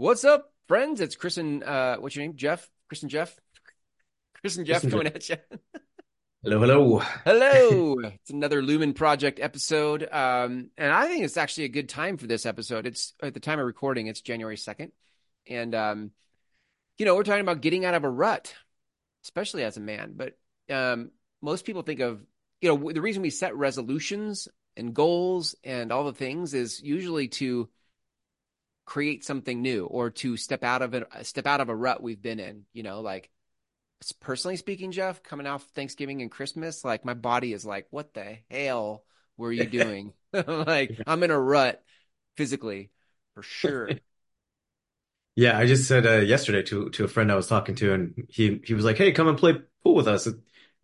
What's up, friends? It's Chris and uh, what's your name? Jeff? Chris and Jeff? Chris and Jeff Chris and coming at you. Hello, hello. Hello. It's another Lumen Project episode. Um, and I think it's actually a good time for this episode. It's at the time of recording, it's January 2nd. And, um, you know, we're talking about getting out of a rut, especially as a man. But um, most people think of, you know, the reason we set resolutions and goals and all the things is usually to create something new or to step out of it, step out of a rut we've been in, you know, like personally speaking, Jeff, coming off Thanksgiving and Christmas, like my body is like, what the hell were you doing? like I'm in a rut physically for sure. Yeah, I just said uh, yesterday to to a friend I was talking to, and he he was like, "Hey, come and play pool with us. You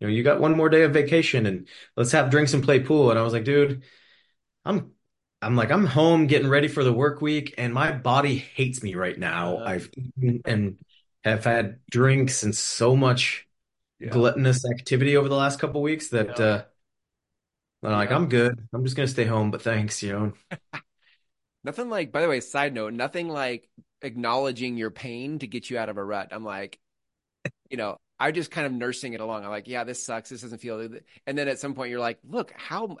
know, you got one more day of vacation, and let's have drinks and play pool." And I was like, "Dude, I'm I'm like I'm home getting ready for the work week, and my body hates me right now. Uh, I've eaten and have had drinks and so much yeah. gluttonous activity over the last couple weeks that Yeah. uh, I'm like, I'm good. I'm just gonna stay home, but thanks, you know." Nothing like, by the way, side note, nothing like acknowledging your pain to get you out of a rut. I'm like, you know, I'm just kind of nursing it along. I'm like, yeah, this sucks. This doesn't feel. And then at some point, you're like, look, how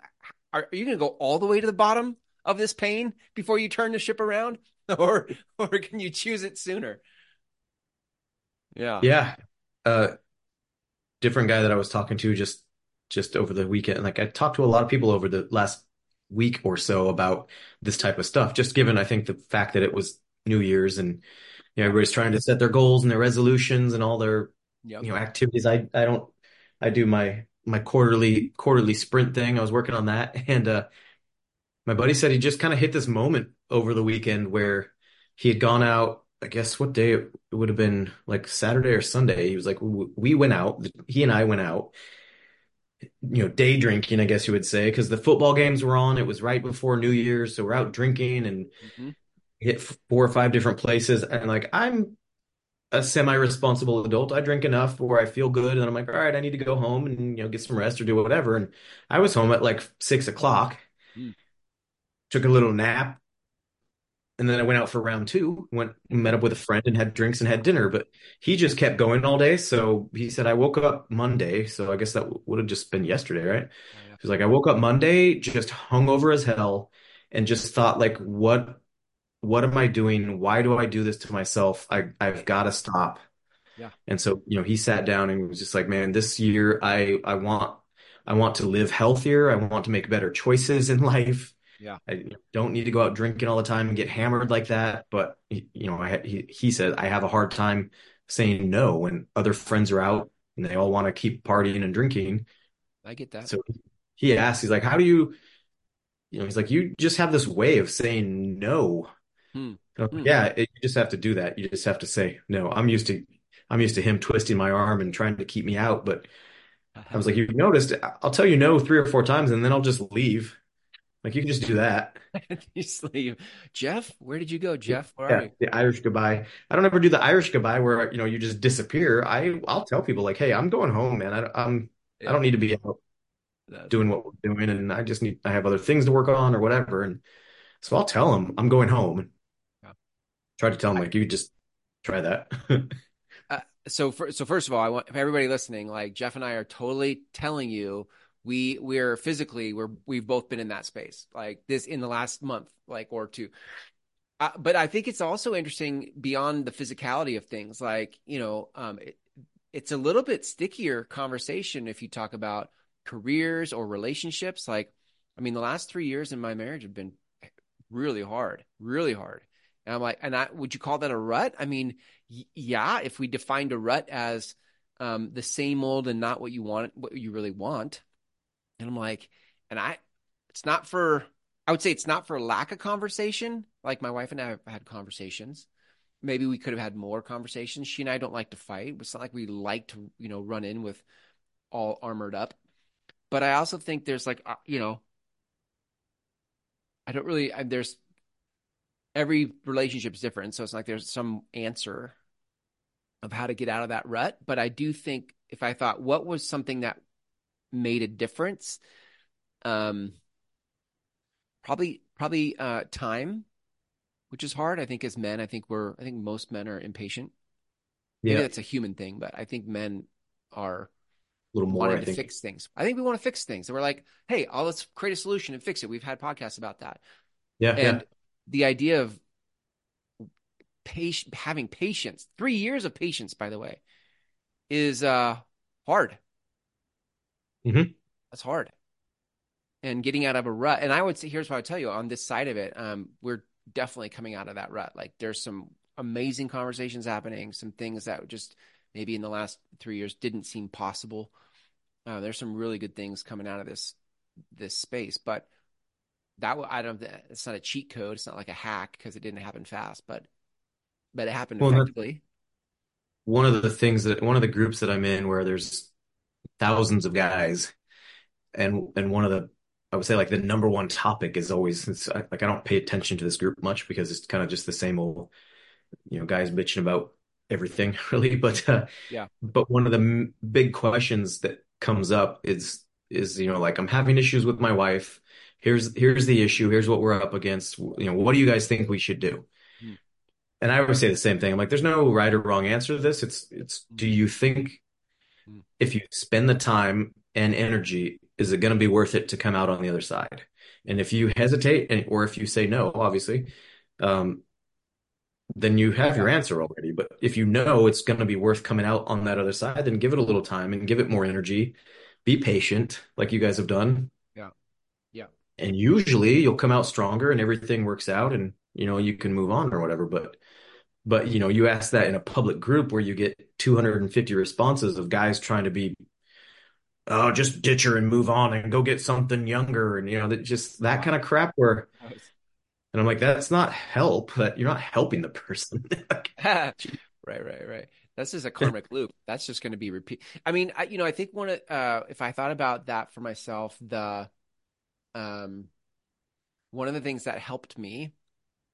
are, are you going to go all the way to the bottom of this pain before you turn the ship around, or or can you choose it sooner? Yeah. Yeah. Uh, different guy that I was talking to just just over the weekend. Like I talked to a lot of people over the last week or so about this type of stuff, just given I think the fact that it was New Year's and you know everybody's trying to set their goals and their resolutions and all their Yep. you know activities. I I don't I do my my quarterly quarterly sprint thing. I was working on that and uh my buddy said he just kind of hit this moment over the weekend where he had gone out I guess what day it would have been like Saturday or Sunday. He was like, we went out. He and I went out, you know, day drinking, I guess you would say, because the football games were on. It was right before New Year's, so we're out drinking and Mhm. hit four or five different places. And like, I'm a semi-responsible adult. I drink enough where I feel good, and I'm like, all right, I need to go home and you know get some rest or do whatever. And I was home at like six o'clock, Mm. Took a little nap, and then I went out for round two, went met up with a friend and had drinks and had dinner. But he just kept going all day. So he said, I woke up Monday. So I guess that would have just been yesterday, right? Oh, He's like, I woke up Monday, just hungover as hell, and just thought, like, what what am I doing? Why do I do this to myself? I I've got to stop. Yeah. And so, you know, he sat down and was just like, man, this year I I want I want to live healthier. I want to make better choices in life. Yeah. I don't need to go out drinking all the time and get hammered like that. But you know, I, he he said I have a hard time saying no when other friends are out and they all want to keep partying and drinking. I get that. So he asked, he's like, how do you, you know, he's like, you just have this way of saying no. Hmm. Like, Hmm. yeah, it, you just have to do that. You just have to say no. I'm used to, I'm used to him twisting my arm and trying to keep me out. But I was like, you've noticed, I'll tell you no three or four times and then I'll just leave. Like you can just do that. you sleep. Jeff, where did you go? Jeff, where are Yeah, you? the Irish goodbye. I don't ever do the Irish goodbye where you know you just disappear. I I'll tell people like, hey, I'm going home, man. I, I'm I don't need to be out That's- doing what we're doing, and I just need I have other things to work on or whatever. And so I'll tell them I'm going home. Yeah. Try to tell them like you just try that. Uh, so for, so first of all, I want everybody listening, like Jeff and I are totally telling you we we're physically we're we've both been in that space like this in the last month like or two. Uh, but I think it's also interesting beyond the physicality of things like, you know, um it, it's a little bit stickier conversation if you talk about careers or relationships like I mean the last 3 years in my marriage have been really hard, really hard. And I'm like, and I would you call that a rut? I mean, y- yeah, if we defined a rut as um, the same old and not what you want, what you really want. And I'm like, and I, it's not for, I would say it's not for lack of conversation. Like my wife and I have had conversations. Maybe we could have had more conversations. She and I don't like to fight. It's not like we like to, you know, run in with all armored up. But I also think there's like, uh, you know, I don't really, I, there's every relationship is different. So it's like there's some answer of how to get out of that rut. But I do think if I thought what was something that made a difference, um, probably, probably, uh, time, which is hard. I think as men, I think we're I think most men are impatient. Maybe Yeah, that's a human thing, but I think men are a little more, wanting to fix things. I think we want to fix things. And we're like, hey, oh, let's create a solution and fix it. We've had podcasts about that. Yeah, yeah. And the idea of patient having patience, three years of patience, by the way, is uh hard. Hmm That's hard. And getting out of a rut. And I would say, here's what I would tell you on this side of it, um, we're definitely coming out of that rut. Like there's some amazing conversations happening, some things that just maybe in the last three years didn't seem possible. Uh, there's some really good things coming out of this this space, but that I don't. It's not a cheat code. It's not like a hack because it didn't happen fast, but but it happened Well, effectively. one of the things that one of the groups that I'm in where there's thousands of guys, and and one of the I would say like the number one topic is always it's like I don't pay attention to this group much because it's kind of just the same old you know guys bitching about everything really. But uh, Yeah. but one of the m big questions that comes up is is you know like I'm having issues with my wife. Here's here's the issue. Here's what we're up against. You know, what do you guys think we should do? Mm, And I always say the same thing. I'm like, there's no right or wrong answer to this. It's it's do you think. If you spend the time and energy, is it going to be worth it to come out on the other side? And if you hesitate and or if you say no, obviously, um, then you have your answer already. But if you know it's going to be worth coming out on that other side, then give it a little time and give it more energy. Be patient, like you guys have done. Yeah. Yeah. And usually you'll come out stronger and everything works out and you know you can move on or whatever. But but you know, you ask that in a public group where you get 250 responses of guys trying to be, oh, just ditch her and move on and go get something younger and you know, that just that kind of crap where and I'm like, that's not help. That you're not helping the person. Right, right, right. That's just a karmic loop. That's just going to be repeat. I mean, I, you know, I think one of, uh, if I thought about that for myself, the, um, one of the things that helped me,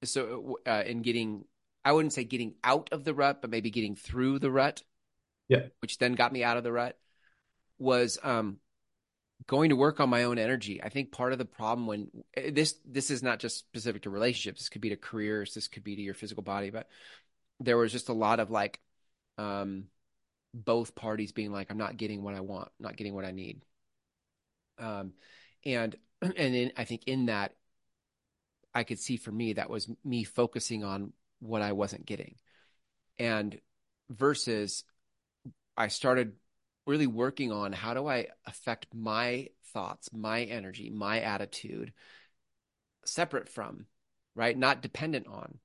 so, uh, in getting, I wouldn't say getting out of the rut, but maybe getting through the rut, yeah, which then got me out of the rut, was, um, going to work on my own energy. I think part of the problem when eh, this, this is not just specific to relationships. This could be to careers. This could be to your physical body, but there was just a lot of like, um, both parties being like, I'm not getting what I want, not getting what I need. Um, and and in, I think in that, I could see for me that was me focusing on what I wasn't getting, and versus I started really working on how do I affect my thoughts, my energy, my attitude, separate from, right, not dependent on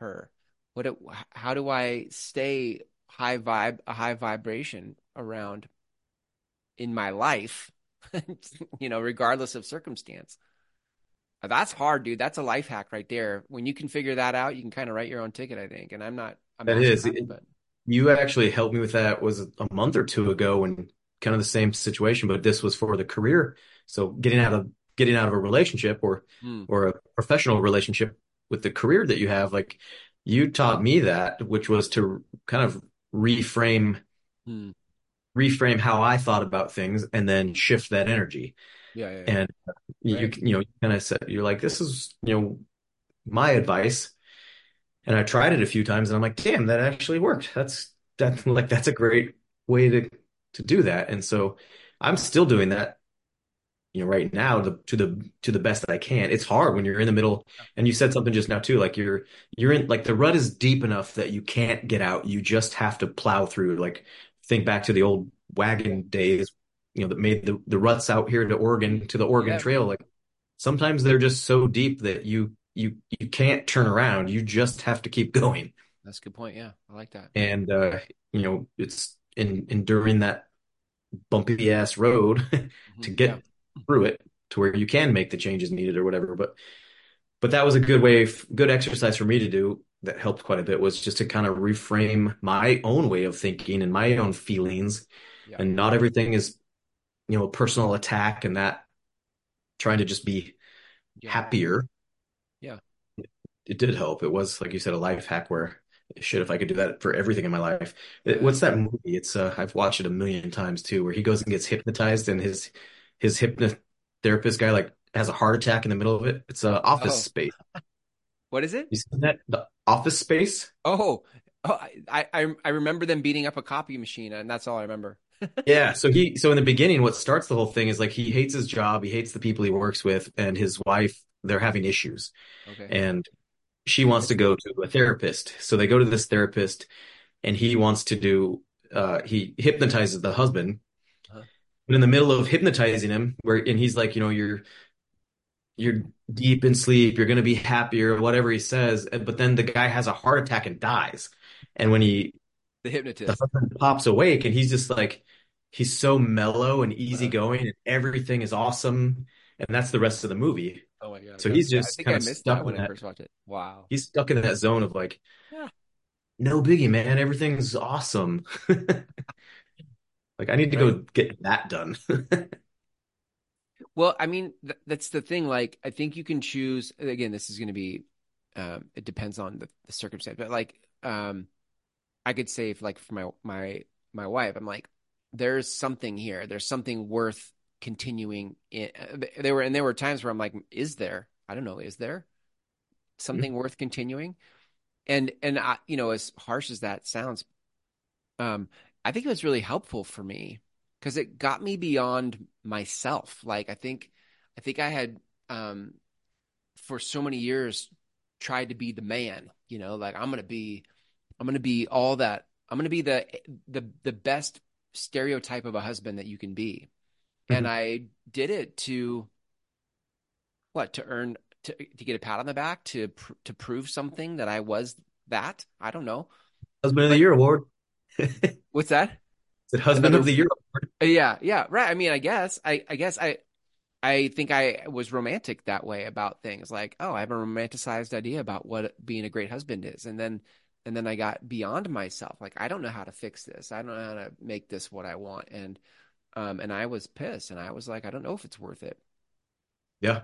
her. What it, how do I stay high vibe, a high vibration around in my life, you know, regardless of circumstance. That's hard, dude. That's a life hack right there. When you can figure that out, you can kind of write your own ticket, I think. And I'm not a that master is. it, but you actually helped me with that was a month or two ago and kind of the same situation, but this was for the career. So getting out of getting out of a relationship or hmm, or a professional relationship with the career that you have, like you taught me that, which was to kind of reframe hmm. reframe how I thought about things and then shift that energy. Yeah, yeah, yeah. And you Right. you know, you kind of said you're like, this is, you know, my advice. And I tried it a few times and I'm like, damn, that actually worked. That's that like that's a great way to to do that. And so I'm still doing that, you know, right now to, to the to the best that I can. It's hard when you're in the middle and you said something just now too, like you're you're in like the rut is deep enough that you can't get out. You just have to plow through. Like think back to the old wagon days, you know, that made the the ruts out here to Oregon to the Oregon Yeah, Trail. Like sometimes they're just so deep that you you you can't turn around. You just have to keep going. that's a good point. Yeah, I like that. And uh, you know, it's in enduring that bumpy ass road to hmm Yeah. get through it to where you can make the changes needed or whatever. But but that was a good way, good exercise for me to do that helped quite a bit was just to kind of reframe my own way of thinking and my own feelings. Yeah. And not everything is, you know, a personal attack and that trying to just be Yeah. happier. Yeah. It did help. It was, like you said, a life hack where shit, if I could do that for everything in my life. It- what's that movie? It's uh, I've watched it a million times too, where he goes and gets hypnotized and his his hypnotherapist guy like has a heart attack in the middle of it. It's uh, Office Oh, Space. What is it? You seen that? The Office Space? Oh, oh, I, I I remember them beating up a copy machine, and that's all I remember. Yeah. So he, so in the beginning, what starts the whole thing is like he hates his job, he hates the people he works with, and his wife, they're having issues. Okay. And she wants to go to a therapist. So they go to this therapist and he wants to do, uh, he hypnotizes the husband. Huh. But in the middle of hypnotizing him, where, and he's like, you know, you're, you're deep in sleep, you're going to be happier, whatever he says. But then the guy has a heart attack and dies. And when he, The the hypnotist. husband pops awake and he's just like, he's so mellow and easygoing and everything is awesome. And that's the rest of the movie. oh my God. So he's just kind of stuck that in when I that. first watched it. Wow. He's stuck in that zone of like, Yeah. no biggie, man. Everything's awesome. Like I need to Right. go get that done. Well, I mean, th that's the thing. Like, I think you can choose. Again, this is going to be. Um, it depends on the, the circumstance, but like, um, I could say, if like for my my my wife, I'm like, there's something here. There's something worth continuing. In. uh, There were and there were times where I'm like, is there? I don't know. Is there something worth continuing? And and I, you know, as harsh as that sounds, um, I think it was really helpful for me because it got me beyond myself. Like I think, I think I had, um, for so many years tried to be the man, you know, like I'm gonna be, I'm gonna be all that. I'm gonna be the the the best stereotype of a husband that you can be. And Mhm. I did it to what? To earn to to get a pat on the back, to pr to prove something that I was that. I don't know. Husband of the Year award. What's that? it Husband of the Year award? Uh, Yeah, yeah, right. I mean, I guess I I guess I I think I was romantic that way about things. Like, oh, I have a romanticized idea about what being a great husband is. And then and then I got beyond myself. Like, I don't know how to fix this. I don't know how to make this what I want. And um and I was pissed and I was like, I don't know if it's worth it. Yeah.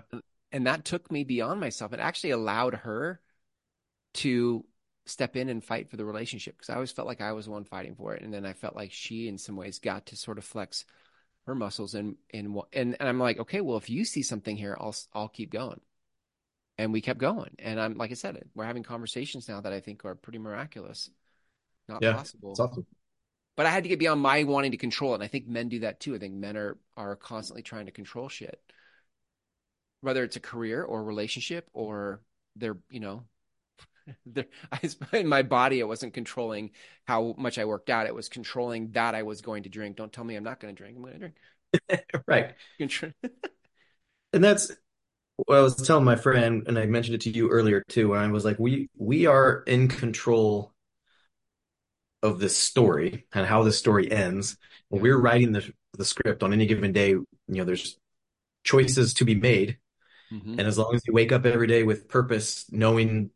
And that took me beyond myself. It actually allowed her to step in and fight for the relationship because I always felt like I was the one fighting for it. And then I felt like she in some ways got to sort of flex her muscles and and and, and I'm like, okay, well, if you see something here, I'll I'll keep going. And we kept going. And I'm like I said, we're having conversations now that I think are pretty miraculous, not Yeah. It's possible. awesome. But I had to get beyond my wanting to control it. And I think men do that too. I think men are are constantly trying to control shit, whether it's a career or a relationship or they're, you know, they're, I, in my body, it wasn't controlling how much I worked out. It was controlling that I was going to drink. Don't tell me I'm not going to drink. I'm going to drink. Right. And that's what I was telling my friend, and I mentioned it to you earlier too, and I was like, we we are in control of this story and how this story ends. When we're writing the the script on any given day, you know, there's choices to be made. Mhm. And as long as you wake up every day with purpose, knowing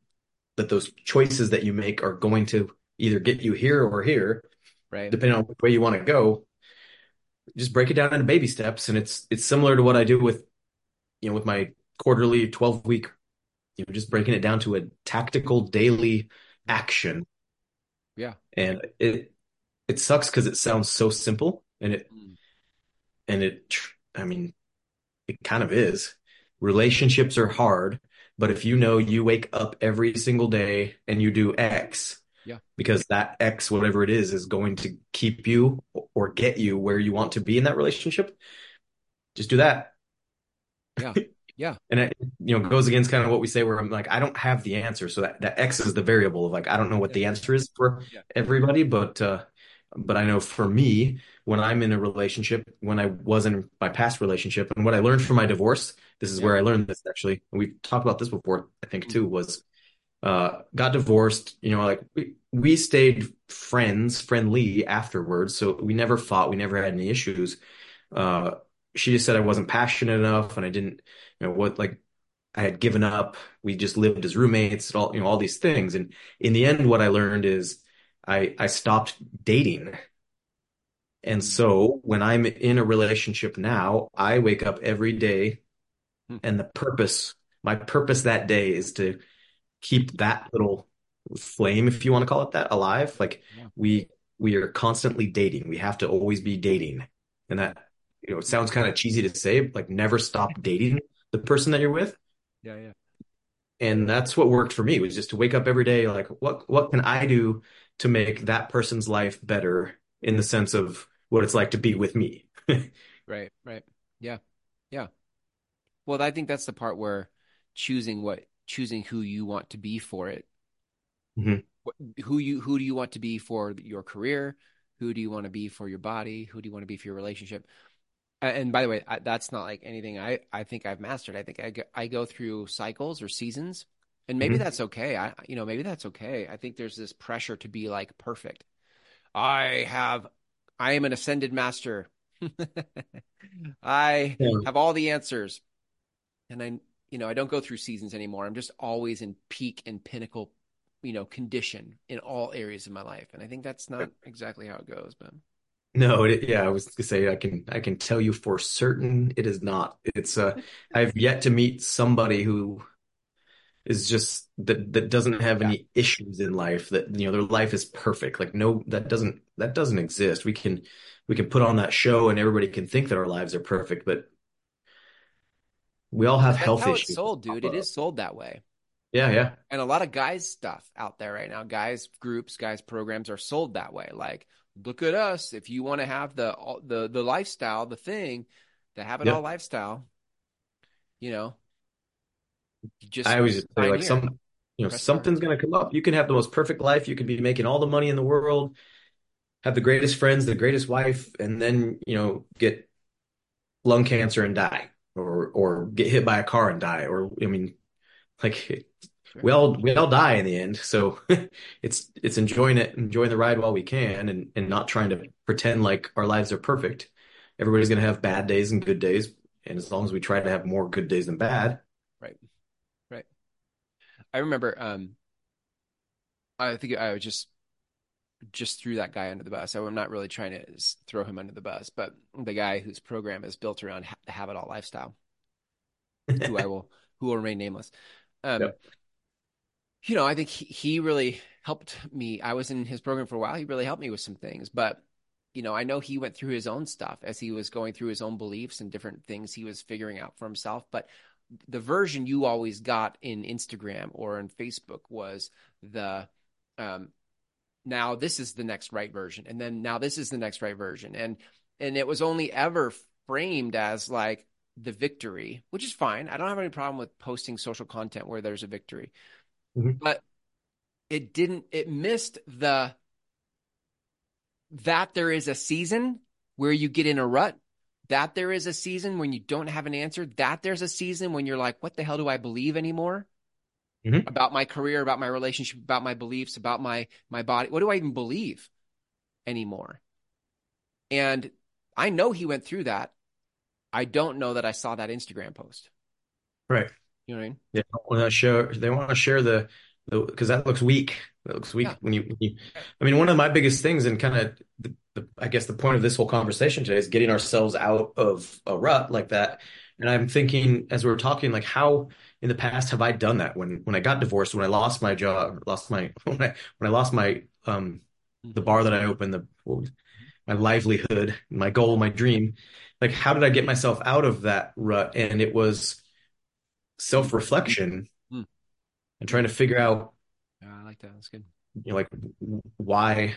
that those choices that you make are going to either get you here or here, Right. depending on where you want to go, just break it down into baby steps. And it's it's similar to what I do with, you know, with my quarterly 12 week, you know, just breaking it down to a tactical daily action. Yeah. And it it sucks because it sounds so simple and it Mm. and it I mean, it kind of is. Relationships are hard, but if you know you wake up every single day and you do X, Yeah. because that X, whatever it is, is going to keep you or get you where you want to be in that relationship, just do that. Yeah. Yeah. And it, you know, goes against kind of what we say where I'm like, I don't have the answer. So that, that X is the variable of like, I don't know what the answer is for Yeah. everybody, but, uh, but I know for me, when I'm in a relationship, when I was in my past relationship, and what I learned from my divorce, this is Yeah. where I learned this actually. And we've talked about this before, I think too, Mhm. was uh got divorced, you know, like we, we stayed friends, friendly afterwards. So we never fought, we never had any issues. Uh she just said I wasn't passionate enough and I didn't, you know, what like I had given up. We just lived as roommates, all, you know, all these things. And in the end, what I learned is I I stopped dating. And so when I'm in a relationship now, I wake up every day Hmm. and the purpose, my purpose that day is to keep that little flame, if you want to call it that, alive. Like Yeah. we we are constantly dating. We have to always be dating. And that, you know, it sounds kind of cheesy to say, like never stop dating the person that you're with. Yeah. Yeah. and that's what worked for me was just to wake up every day like what what can I do to make that person's life better in the sense of what it's like to be with me. Right, right. Yeah. Yeah. Well, I think that's the part where choosing what choosing who you want to be for it. hmm What, who you who do you want to be for your career? Who do you want to be for your body? Who do you want to be for your relationship? And by the way, I, that's not like anything I I think I've mastered. I think I go, I go through cycles or seasons, and maybe hmm that's okay. I you know maybe that's okay. I think there's this pressure to be like perfect. I have I am an ascended master. I Yeah. have all the answers. And I, you know, I don't go through seasons anymore. I'm just always in peak and pinnacle, you know, condition in all areas of my life. And I think that's not exactly how it goes, but No, it, yeah, I was gonna say I can I can tell you for certain it is not. It's uh I've yet to meet somebody who is just that that doesn't have yeah, any issues in life that you know their life is perfect. Like no, that doesn't that doesn't exist. We can we can put on that show and everybody can think that our lives are perfect, but we all have that's health how it's issues that sold, dude. It is sold that way. Yeah, yeah. And a lot of guys stuff out there right now, guys groups, guys programs are sold that way. Like, look at us. If you want to have the the the lifestyle, the thing, the have it all lifestyle, you know, you just I always say like some you know press something's gonna come up. You can have the most perfect life. You can be making all the money in the world, have the greatest friends, the greatest wife, and then you know get lung cancer and die, or or get hit by a car and die, or I mean, like. We all we all die in the end. So it's it's enjoying it, enjoying the ride while we can, and and not trying to pretend like our lives are perfect. Everybody's gonna have bad days and good days, and as long as we try to have more good days than bad, Right. Right. I remember um I think I was just just threw that guy under the bus. I'm not really trying to throw him under the bus, but the guy whose program is built around ha the have it all lifestyle, who I will who will remain nameless. Um, Yep. You know, I think he, he really helped me. I was in his program for a while. He really helped me with some things, but you know, I know he went through his own stuff as he was going through his own beliefs and different things he was figuring out for himself. But the version you always got in Instagram or in Facebook was the um, now this is the next right version, and then now this is the next right version, and and it was only ever framed as like the victory, which is fine. I don't have any problem with posting social content where there's a victory, Mhm. but it didn't. It missed the that there is a season where you get in a rut, that there is a season when you don't have an answer, that there's a season when you're like, what the hell do I believe anymore Mhm. about my career, about my relationship, about my beliefs, about my my body? What do I even believe anymore? And I know he went through that. I don't know that I saw that Instagram post. Right. You know what I mean? They don't want to share. They want to share the because that looks weak. That looks weak Yeah. when you, when you. I mean, one of my biggest things, and kind of the, the I guess the point of this whole conversation today is getting ourselves out of a rut like that. And I'm thinking as we were talking, like how in the past have I done that? When when I got divorced, when I lost my job, lost my when I when I lost my um the bar that I opened, the my livelihood, my goal, my dream. Like, how did I get myself out of that rut? And it was self-reflection Mm. and trying to figure out, Yeah, I like that. That's good. you know, like why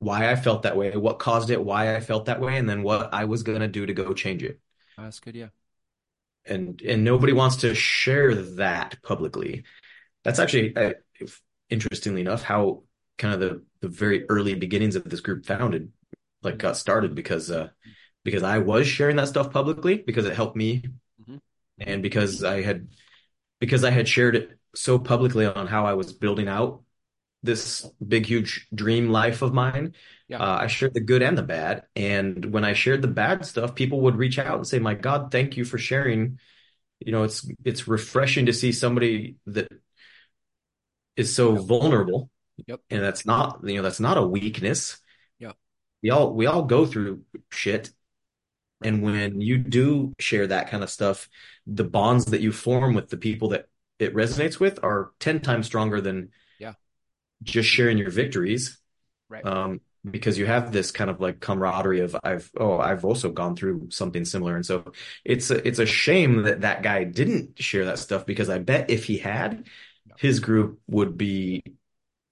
why I felt that way, what caused it, why I felt that way, and then what I was gonna do to go change it. Oh, That's good. Yeah. And and nobody wants to share that publicly. That's actually, uh, if, interestingly enough, how kind of the the very early beginnings of this group founded, like Mhm. got started because uh because I was sharing that stuff publicly because it helped me. And because I had because I had shared it so publicly on how I was building out this big, huge dream life of mine. Yeah. Uh, I shared the good and the bad. And when I shared the bad stuff, people would reach out and say, "My God, thank you for sharing." You know, it's it's refreshing to see somebody that is so Yep. vulnerable, Yep. and that's not, you know, that's not a weakness. Yep. We all we all go through shit, Right. and when you do share that kind of stuff, the bonds that you form with the people that it resonates with are 10 times stronger than Yeah. just sharing your victories. Right. Um, because you have this kind of like camaraderie of I've oh I've also gone through something similar and so it's a, it's a shame that that guy didn't share that stuff because I bet if he had his group would be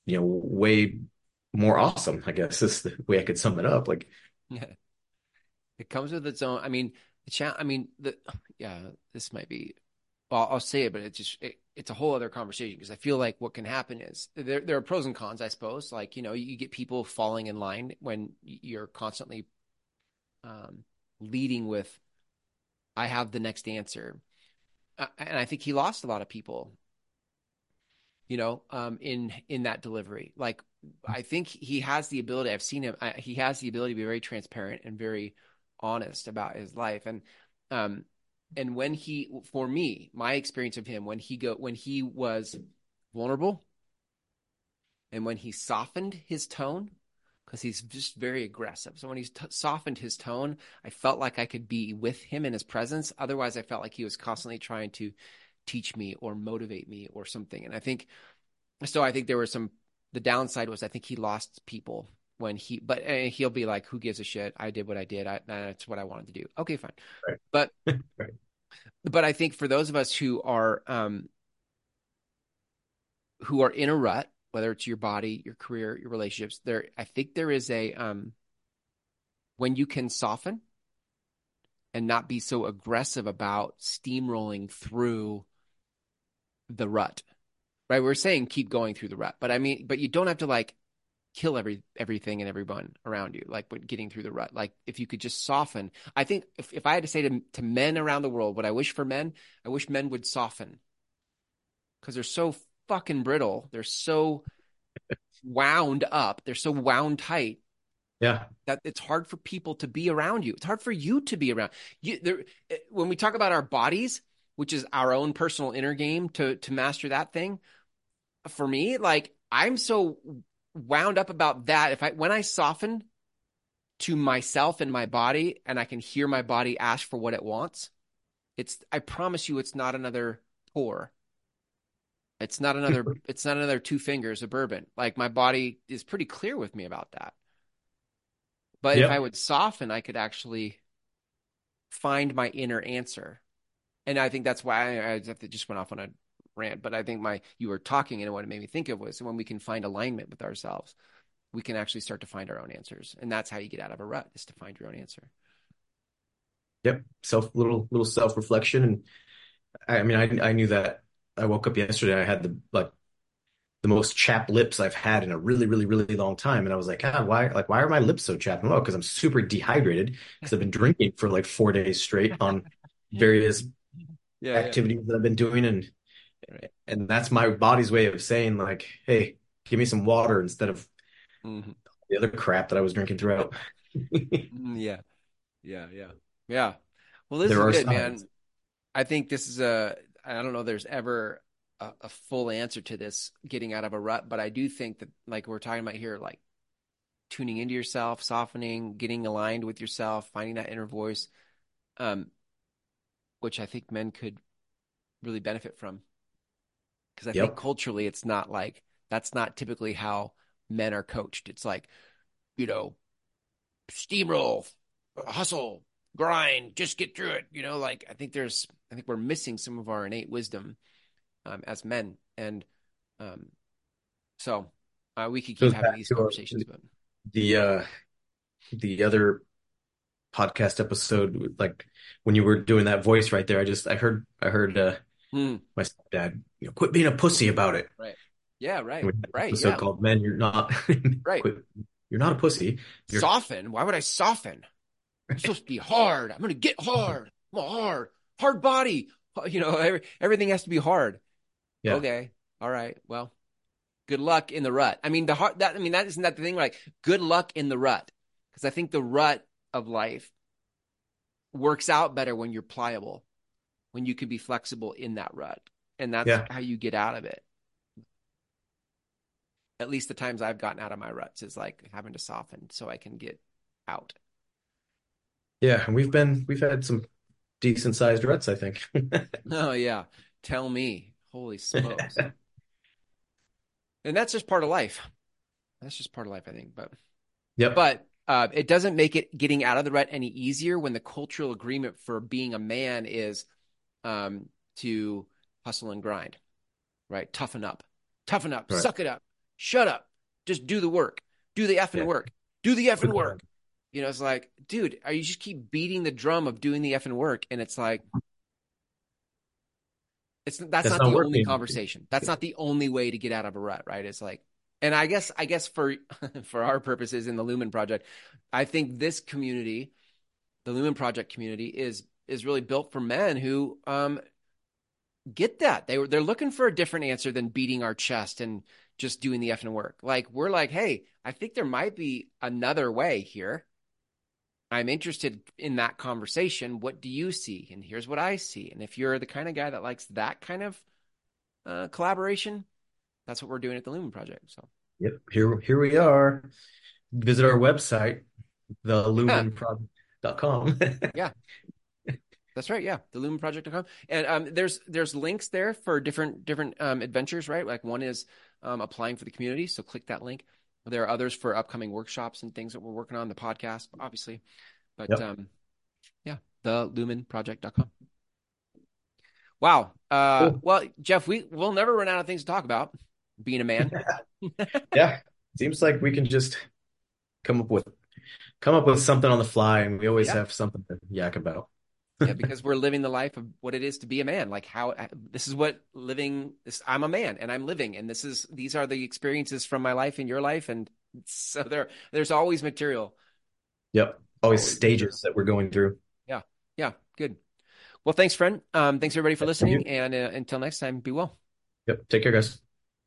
you know way more awesome I guess is the way I could sum it up like Yeah. It comes with its own. I mean, the I mean, the yeah. This might be. Well, I'll say it, but it's just it, it's a whole other conversation because I feel like what can happen is there there are pros and cons, I suppose. Like you know, you get people falling in line when you're constantly um, leading with, "I have the next answer," uh, and I think he lost a lot of people. You know, um, in in that delivery, like I think he has the ability. I've seen him. I, he has the ability to be very transparent and very honest about his life. And um, and when he, for me, my experience of him, when he go, when he was vulnerable, and when he softened his tone, because he's just very aggressive. So when he t- softened his tone, I felt like I could be with him in his presence. Otherwise, I felt like he was constantly trying to teach me or motivate me or something. And I think so. I think there were some the downside was I think he lost people when he, but he'll be like, "Who gives a shit? I did what I did. I, that's what I wanted to do." Okay, fine. Right. But, right. but I think for those of us who are, um, who are in a rut, whether it's your body, your career, your relationships, there, I think there is a, um, when you can soften and not be so aggressive about steamrolling through the rut right? We're saying keep going through the rut, but I mean, but you don't have to like kill every everything and everyone around you, like getting through the rut. Like if you could just soften. I think if, if I had to say to to men around the world what I wish for men, I wish men would soften because they're so fucking brittle. They're so wound up. They're so wound tight. Yeah. That it's hard for people to be around you. It's hard for you to be around you. There, eh, when we talk about our bodies, which is our own personal inner game to to master that thing, for me, like I'm so wound up about that. If I when I soften to myself and my body and I can hear my body ask for what it wants, it's I promise you it's not another pour. It's not another it's not another two fingers of bourbon. Like my body is pretty clear with me about that. But yep. if I would soften, I could actually find my inner answer. And I think that's why I, I just went off on a rant, but I think my you were talking and what it made me think of was when we can find alignment with ourselves, we can actually start to find our own answers, and that's how you get out of a rut is to find your own answer. Yep, self little little self reflection, and I, mean I I knew that I woke up yesterday I had the like the most chapped lips I've had in a really, really, really long time. And I was like, ah, why, like, why are my lips so chapped? Well, because I'm super dehydrated because I've been drinking for like four days straight on various yeah, activities yeah. that I've been doing. And and that's my body's way of saying like, hey, give me some water instead of mm-hmm. the other crap that I was drinking throughout. Mm, yeah, yeah, yeah, yeah. Well, this there is good, man. I think this is a. I don't know. There's ever a, a full answer to this getting out of a rut, but I do think that, like we're talking about here, like tuning into yourself, softening, getting aligned with yourself, finding that inner voice, um, which I think men could really benefit from because I yep. think culturally it's not like that's not typically how men are coached. It's like, you know, steamroll, hustle, grind, just get through it. You know, like I think there's, I think we're missing some of our innate wisdom um, as men, and um, so uh, we could keep having these conversations. But the uh, the other podcast episode, like when you were doing that voice right there, I just I heard I heard uh, mm. my stepdad you know, quit being a pussy about it. Right. Yeah. Right. Right. So yeah. called men, you're not right. Quit, you're not a pussy. You're... Soften. Why would I soften? I'm supposed to be hard. I'm going to get hard. I'm hard, hard body. You know, every, everything has to be hard. Yeah. Okay. All right. Well, good luck in the rut. I mean, the heart that, I mean, that isn't that the thing, like good luck in the rut. Cause I think the rut of life works out better when you're pliable, when you can be flexible in that rut. And that's yeah. how you get out of it. At least the times i've gotten out of my ruts is like having to soften so i can get out. Yeah and we've been we've had some decent sized ruts i think. Oh yeah. Tell me. Holy smokes. And that's just part of life. That's just part of life i think but yeah, But uh, it doesn't make it getting out of the rut any easier when the cultural agreement for being a man is um, to hustle and grind, right? Toughen up, toughen up, Right. suck it up, shut up, just do the work, do the effing Yeah. work, do the effing work. You know, it's like, dude, are you just keep beating the drum of doing the effing work, and it's like, it's that's, That's not, not the only conversation. That's not the only way to get out of a rut, right? It's like, and I guess, I guess for for our purposes in the Lumen Project, I think this community, the Lumen Project community, is is really built for men who um get that they were they're looking for a different answer than beating our chest and just doing the effing work. Like we're like, hey, I think there might be another way here. I'm interested in that conversation. What do you see? And here's what I see. And if you're the kind of guy that likes that kind of uh, collaboration, that's what we're doing at the Lumen Project. So Yep. Here, here we are. Visit our website, thelumenproject.com. that's right. Yeah, the lumenproject.com. And um, there's there's links there for different different um, adventures, right? Like one is um, applying for the community, so click that link. There are others for upcoming workshops and things that we're working on, the podcast, obviously. But Yep. um, yeah, the lumenproject.com. Wow. Uh, Cool. well, Jeff, we we'll never run out of things to talk about. Being a man. Yeah. Seems like we can just come up with come up with something on the fly, and we always Yeah. have something to yak about. yeah, because we're living the life of what it is to be a man. Like how this is what living. This, I'm a man, and I'm living, and this is these are the experiences from my life and your life, and so there there's always material. Yep. Always Always stages that we're going through. Yeah, yeah, good. Well, thanks, friend. Um, thanks everybody for listening, and uh, until next time, be well. Yep. Take care, guys.